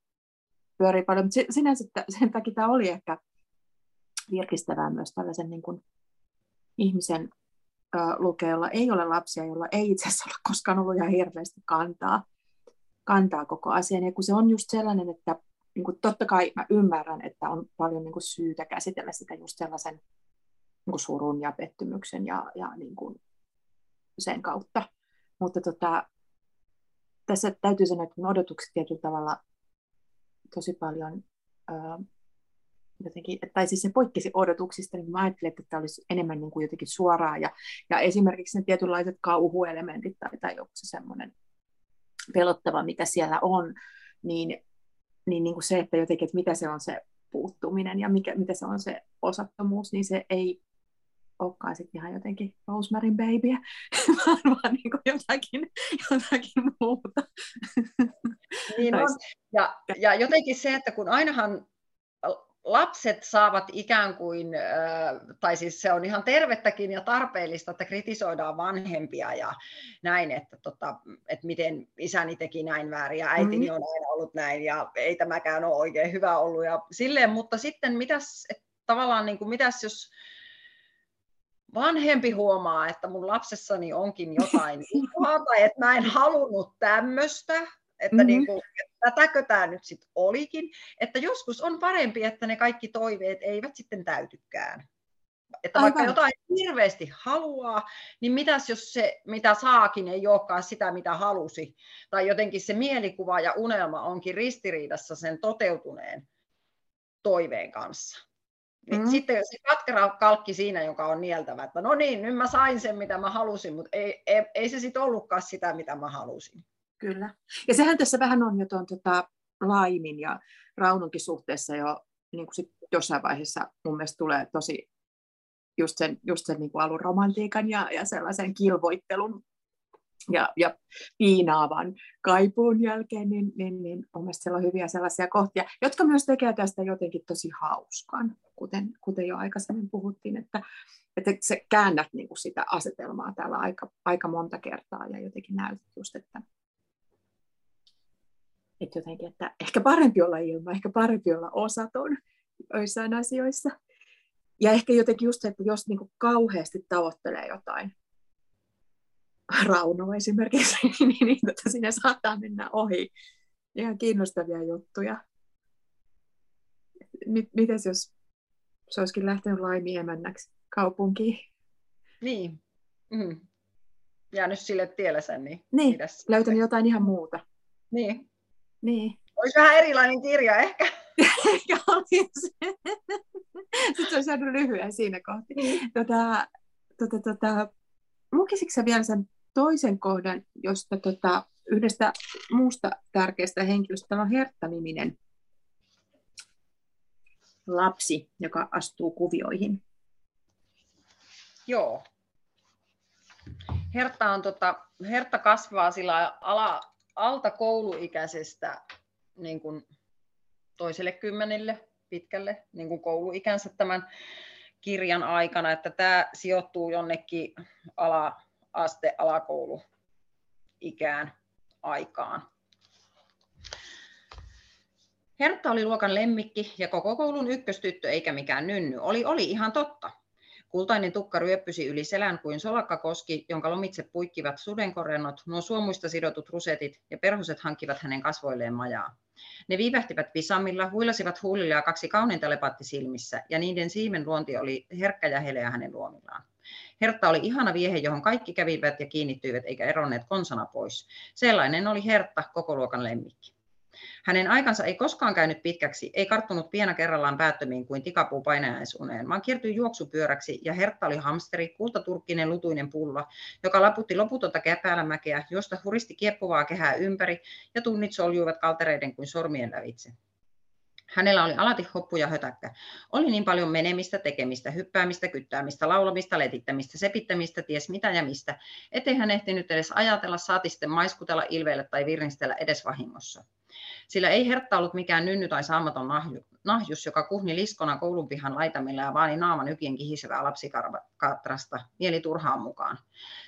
pyörii paljon, mutta sinänsä sen takia tämä oli ehkä virkistävää myös tällaisen niin kuin ihmisen lukea, jolla ei ole lapsia, jolla ei itse asiassa ole koskaan ollut ihan hirveästi kantaa, kantaa koko asian. Ja kun se on just sellainen, että niin kuin totta kai mä ymmärrän, että on paljon niin kuin syytä käsitellä sitä just sellaisen niin kuin surun ja pettymyksen ja, ja niin kuin sen kautta. Mutta tota, tässä täytyy sanoa, että odotukset tietyllä tavalla tosi paljon ää, jotenkin, tai siis se poikkesi odotuksista, niin mä ajattelin, että tämä olisi enemmän niin kuin jotenkin suoraa, ja, ja esimerkiksi ne tietynlaiset kauhuelementit tai, tai joku se semmoinen pelottava, mitä siellä on, niin, niin, niin kuin se, että jotenkin, että mitä se on se puuttuminen ja mikä, mitä se on se osattomuus, niin se ei olekaan sitten ihan jotenkin Rosemaryn babyä, vaan, vaan niin kuin jotakin, jotakin muuta. Niin on. Ja, ja jotenkin se, että kun ainahan lapset saavat ikään kuin, tai siis se on ihan tervettäkin ja tarpeellista, että kritisoidaan vanhempia ja näin, että, tota, että miten isäni teki näin väärin ja äitini mm. on aina ollut näin ja ei tämäkään ole oikein hyvä ollut ja silleen, mutta sitten mitäs, että tavallaan niin kuin, mitäs jos vanhempi huomaa, että mun lapsessani onkin jotain tai että mä en halunnut tämmöistä, että mm-hmm. niin kuin, tätäkö tämä nyt sitten olikin, että joskus on parempi, että ne kaikki toiveet eivät sitten täytykään. Että Aivan. vaikka jotain hirveästi haluaa, niin mitäs jos se, mitä saakin, ei olekaan sitä, mitä halusi, tai jotenkin se mielikuva ja unelma onkin ristiriidassa sen toteutuneen toiveen kanssa. Niin mm. Sitten se katkera kalkki siinä, joka on nieltävä, että no niin, nyt mä sain sen, mitä mä halusin, mutta ei, ei, ei se sitten ollutkaan sitä, mitä mä halusin. Kyllä. Ja sehän tässä vähän on jo tuon tota, Laimin ja Raununkin suhteessa jo niin kuin sit jossain vaiheessa mun mielestä tulee tosi just sen, just sen niin kuin alun romantiikan ja, ja sellaisen kilvoittelun ja, ja piinaavan kaipuun jälkeen, niin, niin, niin mun mielestä siellä on hyviä sellaisia kohtia, jotka myös tekee tästä jotenkin tosi hauskan, kuten, kuten jo aikaisemmin puhuttiin, että, että se käännät niin kuin sitä asetelmaa täällä aika, aika monta kertaa ja jotenkin näytät just, että, että jotenkin, että ehkä parempi olla ilman, ehkä parempi olla osaton joissain asioissa. Ja ehkä jotenkin just se, että jos niin kauheasti tavoittelee jotain, Rauno esimerkiksi, niin, niin, niin tota, sinne saattaa mennä ohi ihan kiinnostavia juttuja. Mites jos se olisikin lähtenyt laimiemännäksi kaupunkiin? Niin. Mm. Jäänyt sille tielle sen, niin, niin. Mitäs löytänyt jotain ihan muuta. Niin. Niin. Olisi vähän erilainen kirja ehkä. ehkä olisi. Sitten se olisi saanut lyhyen siinä kohti. Niin. Tota, tota, tota, lukisitko vielä sen toisen kohdan, josta tota, yhdestä muusta tärkeästä henkilöstä on Hertta-niminen lapsi, joka astuu kuvioihin. Joo. Hertta, on, tota, Hertta kasvaa sillä ala, alta kouluikäisestä niin kuin toiselle kymmenelle pitkälle niin kuin kouluikänsä tämän kirjan aikana, että tämä sijoittuu jonnekin ala, aste alakoulu ikään aikaan. Hertta oli luokan lemmikki ja koko koulun ykköstyttö eikä mikään nynny. Oli, oli ihan totta. Kultainen tukka ryöppysi yli selän kuin solakkakoski, jonka lomitse puikkivat sudenkorennot, nuo suomuista sidotut rusetit ja perhoset hankkivat hänen kasvoilleen majaa. Ne viivähtivät pisamilla, huilasivat huulilla ja kaksi kauneinta lepatti silmissä, ja niiden siimen luonti oli herkkä ja heleä hänen luomillaan. Hertta oli ihana viehe, johon kaikki kävivät ja kiinnittyivät eikä eronneet konsana pois. Sellainen oli Hertta, koko luokan lemmikki. Hänen aikansa ei koskaan käynyt pitkäksi, ei karttunut piena kerrallaan päättömiin kuin tikapuu painajaisuneen, vaan kiertyi juoksupyöräksi ja Hertta oli hamsteri, kultaturkkinen lutuinen pulla, joka laputti loputonta käpäälämäkeä, josta huristi kieppuvaa kehää ympäri ja tunnit soljuivat kaltereiden kuin sormien lävitse. Hänellä oli alati hoppu ja hötäkkä. Oli niin paljon menemistä, tekemistä, hyppäämistä, kyttäämistä, laulamista, letittämistä, sepittämistä, ties mitä ja mistä, ettei hän ehtinyt edes ajatella, saati sitten maiskutella, ilveillä tai virnistellä edes vahingossa. Sillä ei Hertta ollut mikään nynny tai saamaton nahjus, joka kuhni liskona koulun pihan laitamilla ja vaani naaman ykien kihisevää lapsikatrasta, mieli turhaan mukaan.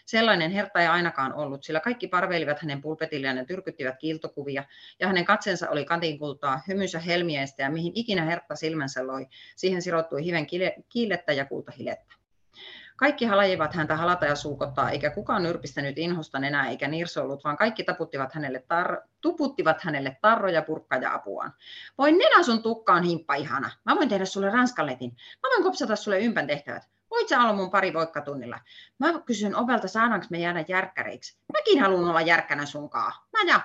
Sellainen Hertta ei ainakaan ollut, sillä kaikki parveilivat hänen pulpetilleen ja tyrkyttivät kiiltokuvia, ja hänen katsensa oli katinkultaa, hymysä helmiestä ja mihin ikinä Hertta silmänsä loi, siihen sirottui hiven kiilettä ja kultahilettä. Kaikki halajivat häntä halata ja suukottaa, eikä kukaan nyrpistänyt inhosta enää eikä nirsollut, vaan kaikki taputtivat hänelle tar- tuputtivat hänelle tarroja, purkkaa ja apuaan. Voin nenä sun tukkaan, himppa ihana. Mä voin tehdä sulle ranskaletin. Mä voin kopsata sulle ympän tehtävät. Voit sä olla mun pari voikkatunnilla? Mä kysyn Opelta, saadaanko me jäädä järkkäreiksi. Mäkin haluan olla järkkänä sunkaa. Mä ja.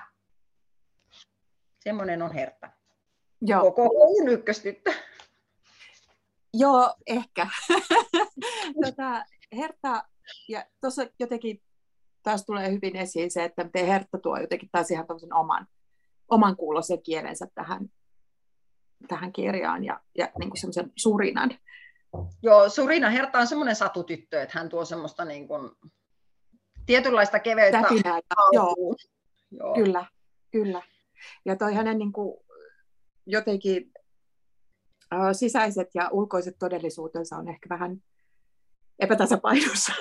Semmoinen on herta. Joo. Koko ykköstyttö. Joo, ehkä. tota, Herta, ja tuossa jotenkin taas tulee hyvin esiin se, että miten Hertta tuo jotenkin taas ihan oman, oman kuulosen kielensä tähän, tähän kirjaan ja, ja niin kuin semmoisen surinan. Joo, Surina Herta on semmoinen satutyttö, että hän tuo semmoista niin kuin, tietynlaista keveyttä. Täpinää, joo. joo. Kyllä, kyllä. Ja toi hänen niin kuin, jotenkin sisäiset ja ulkoiset todellisuutensa on ehkä vähän epätasapainossa.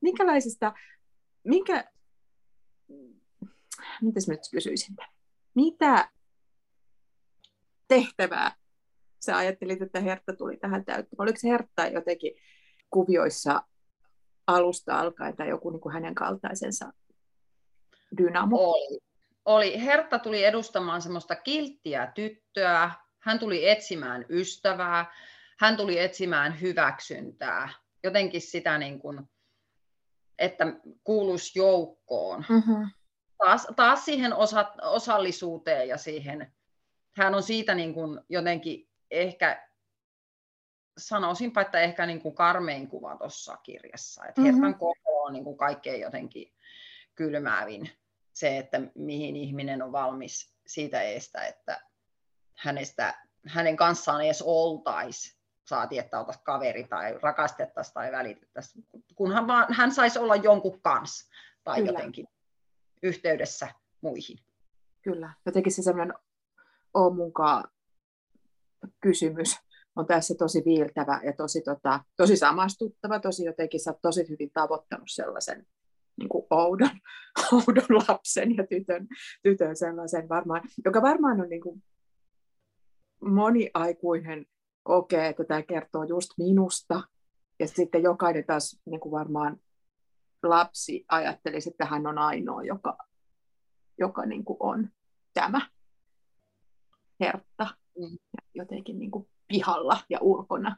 Minkälaisista, minkä, mitäs nyt kysyisin, mitä tehtävää sä ajattelit, että Hertta tuli tähän täyttämään? Oliko se Hertta jotenkin kuvioissa alusta alkaen tai joku niin kuin hänen kaltaisensa dynamo? Oli oli, Hertta tuli edustamaan semmoista kilttiä tyttöä, hän tuli etsimään ystävää, hän tuli etsimään hyväksyntää, jotenkin sitä niin kuin, että kuuluisi joukkoon. Mm-hmm. Taas, taas siihen osa, osallisuuteen ja siihen, hän on siitä niin kuin jotenkin ehkä, sanoisinpa, että ehkä niin kuin karmein kuva tuossa kirjassa. Että mm-hmm. Hertan koko on niin kuin kaikkein jotenkin kylmäävin se, että mihin ihminen on valmis siitä eestä, että hänestä, hänen kanssaan edes oltaisi, saati, että oltaisiin kaveri tai rakastettaisiin tai välitettäisiin, kunhan vaan hän saisi olla jonkun kanssa tai Kyllä. jotenkin yhteydessä muihin. Kyllä, jotenkin se sellainen on kysymys on tässä tosi viiltävä ja tosi, tota, tosi samastuttava, tosi jotenkin sä oot tosi hyvin tavoittanut sellaisen niin kuin oudon, oudon lapsen ja tytön, tytön sellaisen varmaan, joka varmaan on niin kuin moni aikuinen kokee, että tämä kertoo just minusta, ja sitten jokainen taas niin kuin varmaan lapsi ajattelisi, että hän on ainoa, joka, joka niin kuin on tämä hertta mm. jotenkin niin kuin pihalla ja ulkona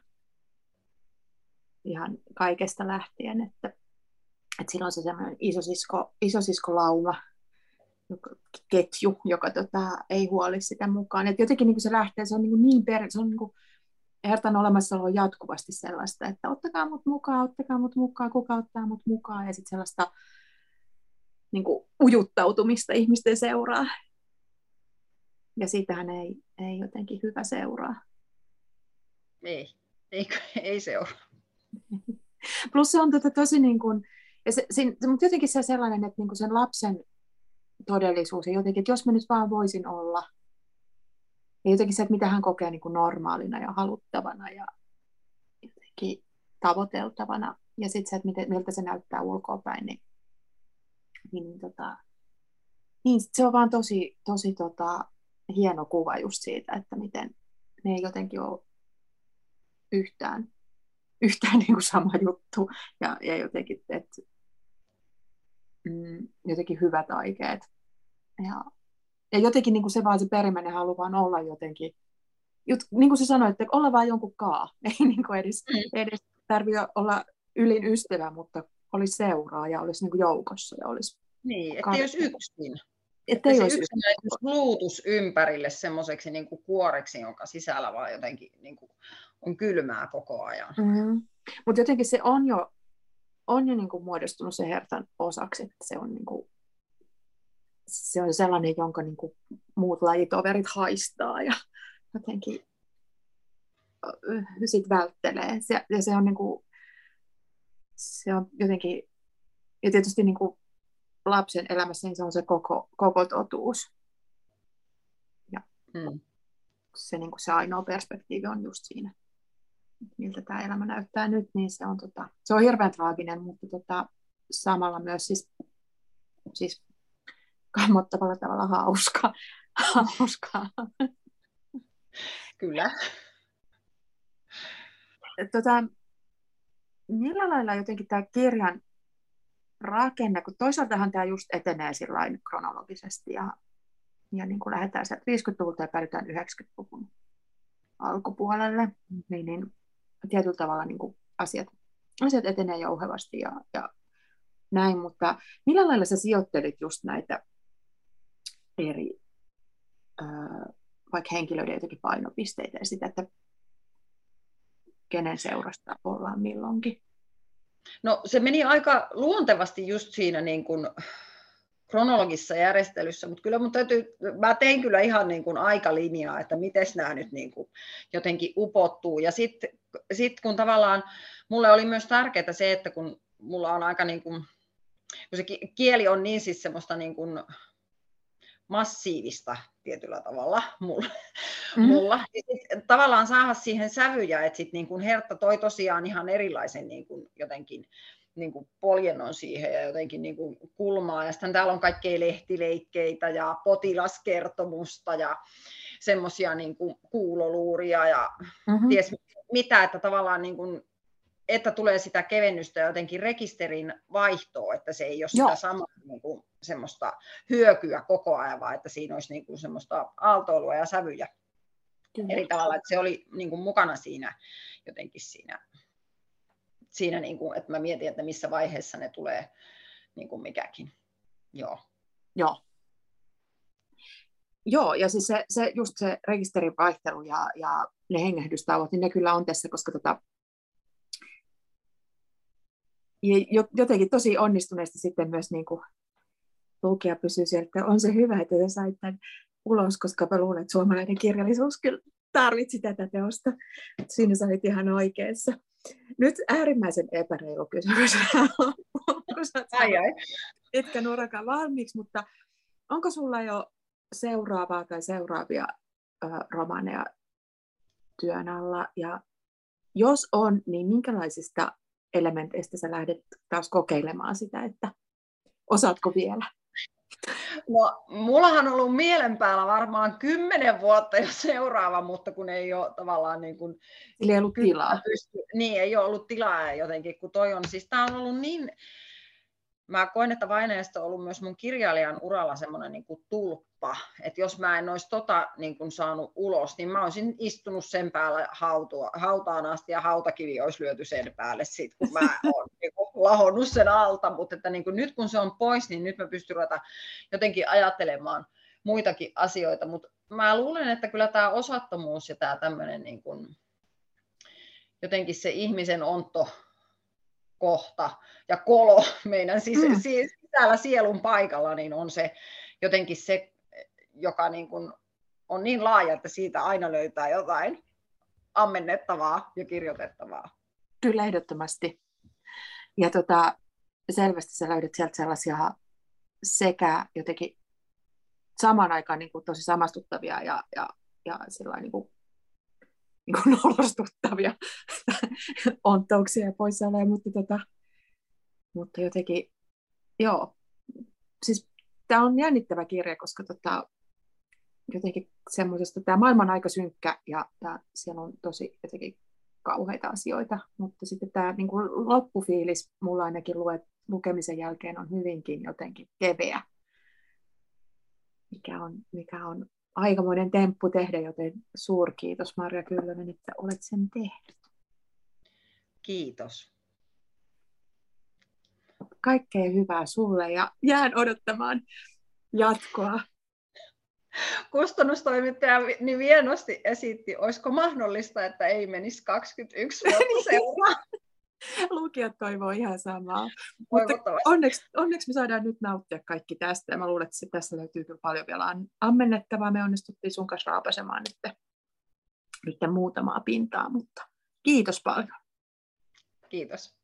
ihan kaikesta lähtien, että et silloin on se semmoinen isosisko, isosiskolauma, ketju, joka tota, ei huoli sitä mukaan. Et jotenkin niin se lähtee, se on niin, niin per, se on niin kuin, Hertan olemassaolo on jatkuvasti sellaista, että ottakaa mut mukaan, ottakaa mut mukaan, kuka ottaa mut mukaan, ja sitten sellaista niin kuin, ujuttautumista ihmisten seuraa. Ja siitähän ei, ei jotenkin hyvä seuraa. Ei, ei, ei seuraa. Plus se on tota tosi niin kuin, ja se, se, mutta jotenkin se sellainen, että niinku sen lapsen todellisuus ja jotenkin, että jos mä nyt vaan voisin olla, ja jotenkin se, että mitä hän kokee niin kuin normaalina ja haluttavana ja jotenkin tavoiteltavana, ja sitten se, että miten, miltä se näyttää ulkoapäin, niin, niin, tota, niin se on vaan tosi, tosi tota, hieno kuva just siitä, että miten ne ei jotenkin ole yhtään, yhtään niin kuin sama juttu, ja, ja jotenkin, että mm, jotenkin hyvät aikeet. Ja, ja jotenkin niin kuin se vaan se perimmäinen halu vaan olla jotenkin jut, niin kuin sä sanoit, että olla vaan jonkun kaa. Ei niin kuin edes, mm. edes tarvitse olla ylin ystävä, mutta olisi seuraa ja olisi niin kuin joukossa. Ja olisi niin, että olisi yksin. Että ei olisi yksinäisyys luutus ympärille semmoiseksi niin kuoreksi, jonka sisällä vaan jotenkin niin kuin on kylmää koko ajan. Mm-hmm. Mutta jotenkin se on jo, on jo niin kuin muodostunut se hertan osaksi, että se on, niin kuin, se on sellainen, jonka niin kuin muut lajitoverit haistaa ja jotenkin sit välttelee. Se, ja se on, niin kuin, se on jotenkin, ja tietysti niin kuin lapsen elämässä niin se on se koko, koko totuus. Ja mm. se, niin kuin se ainoa perspektiivi on just siinä, miltä tämä elämä näyttää nyt, niin se on, tota, se on hirveän traaginen, mutta tota, samalla myös siis, siis kammottavalla tavalla hauska. hauskaa. Kyllä. Tota, millä lailla jotenkin tämä kirjan rakenne, kun toisaaltahan tämä just etenee kronologisesti ja, ja niin kuin lähdetään sieltä 50-luvulta ja päädytään 90-luvun alkupuolelle, niin, niin tietyllä tavalla niin kuin asiat, asiat etenee jouhevasti ja, ja näin, mutta millä lailla sä sijoittelit just näitä eri ää, vaikka henkilöiden jotenkin painopisteitä ja sitä, että kenen seurasta ollaan milloinkin? No se meni aika luontevasti just siinä niin kuin kronologisessa järjestelyssä, mutta kyllä mun täytyy, mä tein kyllä ihan niin kuin aikalinjaa, että miten nämä nyt niin kuin jotenkin upottuu. Ja sitten sit kun tavallaan mulle oli myös tärkeää se, että kun mulla on aika niin kuin, kun se kieli on niin siis semmoista niin kuin massiivista tietyllä tavalla mulla. Mm-hmm. mulla. Sit, tavallaan saada siihen sävyjä, että sit niin kuin Hertta toi tosiaan ihan erilaisen niin kuin jotenkin niin kuin poljennon siihen ja jotenkin niin kuin kulmaa. Ja sitten täällä on kaikkea lehtileikkeitä ja potilaskertomusta ja semmoisia niin kuin kuuloluuria ja mm-hmm. ties mitä, että tavallaan niin kuin että tulee sitä kevennystä jotenkin rekisterin vaihtoa, että se ei ole Joo. sitä samaa niin kuin, semmoista hyökyä koko ajan, vaan että siinä olisi niin kuin, semmoista aaltoilua ja sävyjä Kyllä. eri tavalla, että se oli niin kuin, mukana siinä jotenkin siinä, siinä niin kuin, että mä mietin, että missä vaiheessa ne tulee niin kuin mikäkin. Joo. Joo. Joo, ja siis se, se, just se rekisterin vaihtelu ja, ja ne hengähdystauot, niin ne kyllä on tässä, koska tota, ja jotenkin tosi onnistuneesti sitten myös niin kuin lukija pysyy sieltä, on se hyvä, että sä sait tämän ulos, koska mä luulen, että suomalainen kirjallisuus kyllä tarvitsi tätä teosta. Siinä sä olit ihan oikeassa. Nyt äärimmäisen epäreilu kysymys. ai, ai. Etkä nurakaan valmiiksi, mutta onko sulla jo seuraavaa tai seuraavia äh, romaneja työn alla? Ja jos on, niin minkälaisista elementeistä sä lähdet taas kokeilemaan sitä, että osaatko vielä? No, mullahan on ollut mielen päällä varmaan kymmenen vuotta jo seuraava, mutta kun ei ole tavallaan niin kuin... Eli ei ollut tilaa. Pysty, niin, ei ole ollut tilaa jotenkin, kun toi on, siis tämä on ollut niin mä koen, että Vaineesta on ollut myös mun kirjailijan uralla semmoinen niin tulppa, että jos mä en olisi tota niin kuin saanut ulos, niin mä olisin istunut sen päällä hautua, hautaan asti ja hautakivi olisi lyöty sen päälle sit, kun mä oon niin kuin lahonnut sen alta, mutta että niin kuin nyt kun se on pois, niin nyt mä pystyn ruveta jotenkin ajattelemaan muitakin asioita, mutta mä luulen, että kyllä tämä osattomuus ja tämä tämmöinen niin kuin, jotenkin se ihmisen onto kohta ja kolo meidän sis- mm. sisällä sielun paikalla, niin on se jotenkin se, joka niin kuin on niin laaja, että siitä aina löytää jotain ammennettavaa ja kirjoitettavaa. Kyllä ehdottomasti. Ja tota, selvästi sä löydät sieltä sellaisia sekä jotenkin samaan aikaan niin kuin tosi samastuttavia ja, ja, ja niin kuin, niin kuin nolostuttavia ontouksia ja poissaoloja, mutta, tota, mutta jotenkin, joo, siis tämä on jännittävä kirja, koska tota, jotenkin semmoisesta, tämä maailma on aika synkkä ja, ja siellä on tosi jotenkin kauheita asioita, mutta sitten tämä niin kuin loppufiilis mulla ainakin luet, lukemisen jälkeen on hyvinkin jotenkin keveä, mikä on, mikä on aikamoinen temppu tehdä, joten suurkiitos Marja Kyllönen, että olet sen tehnyt. Kiitos. Kaikkea hyvää sulle ja jään odottamaan jatkoa. Kustannustoimittaja niin vienosti esitti, olisiko mahdollista, että ei menisi 21 vuotta seuraa. Lukijat toivoo ihan samaa. Mutta onneksi, onneksi me saadaan nyt nauttia kaikki tästä. Ja mä luulen, että tässä löytyy kyllä paljon vielä ammennettavaa. Me onnistuttiin sun kanssa raapasemaan nyt, nyt muutamaa pintaa, mutta kiitos paljon. Kiitos.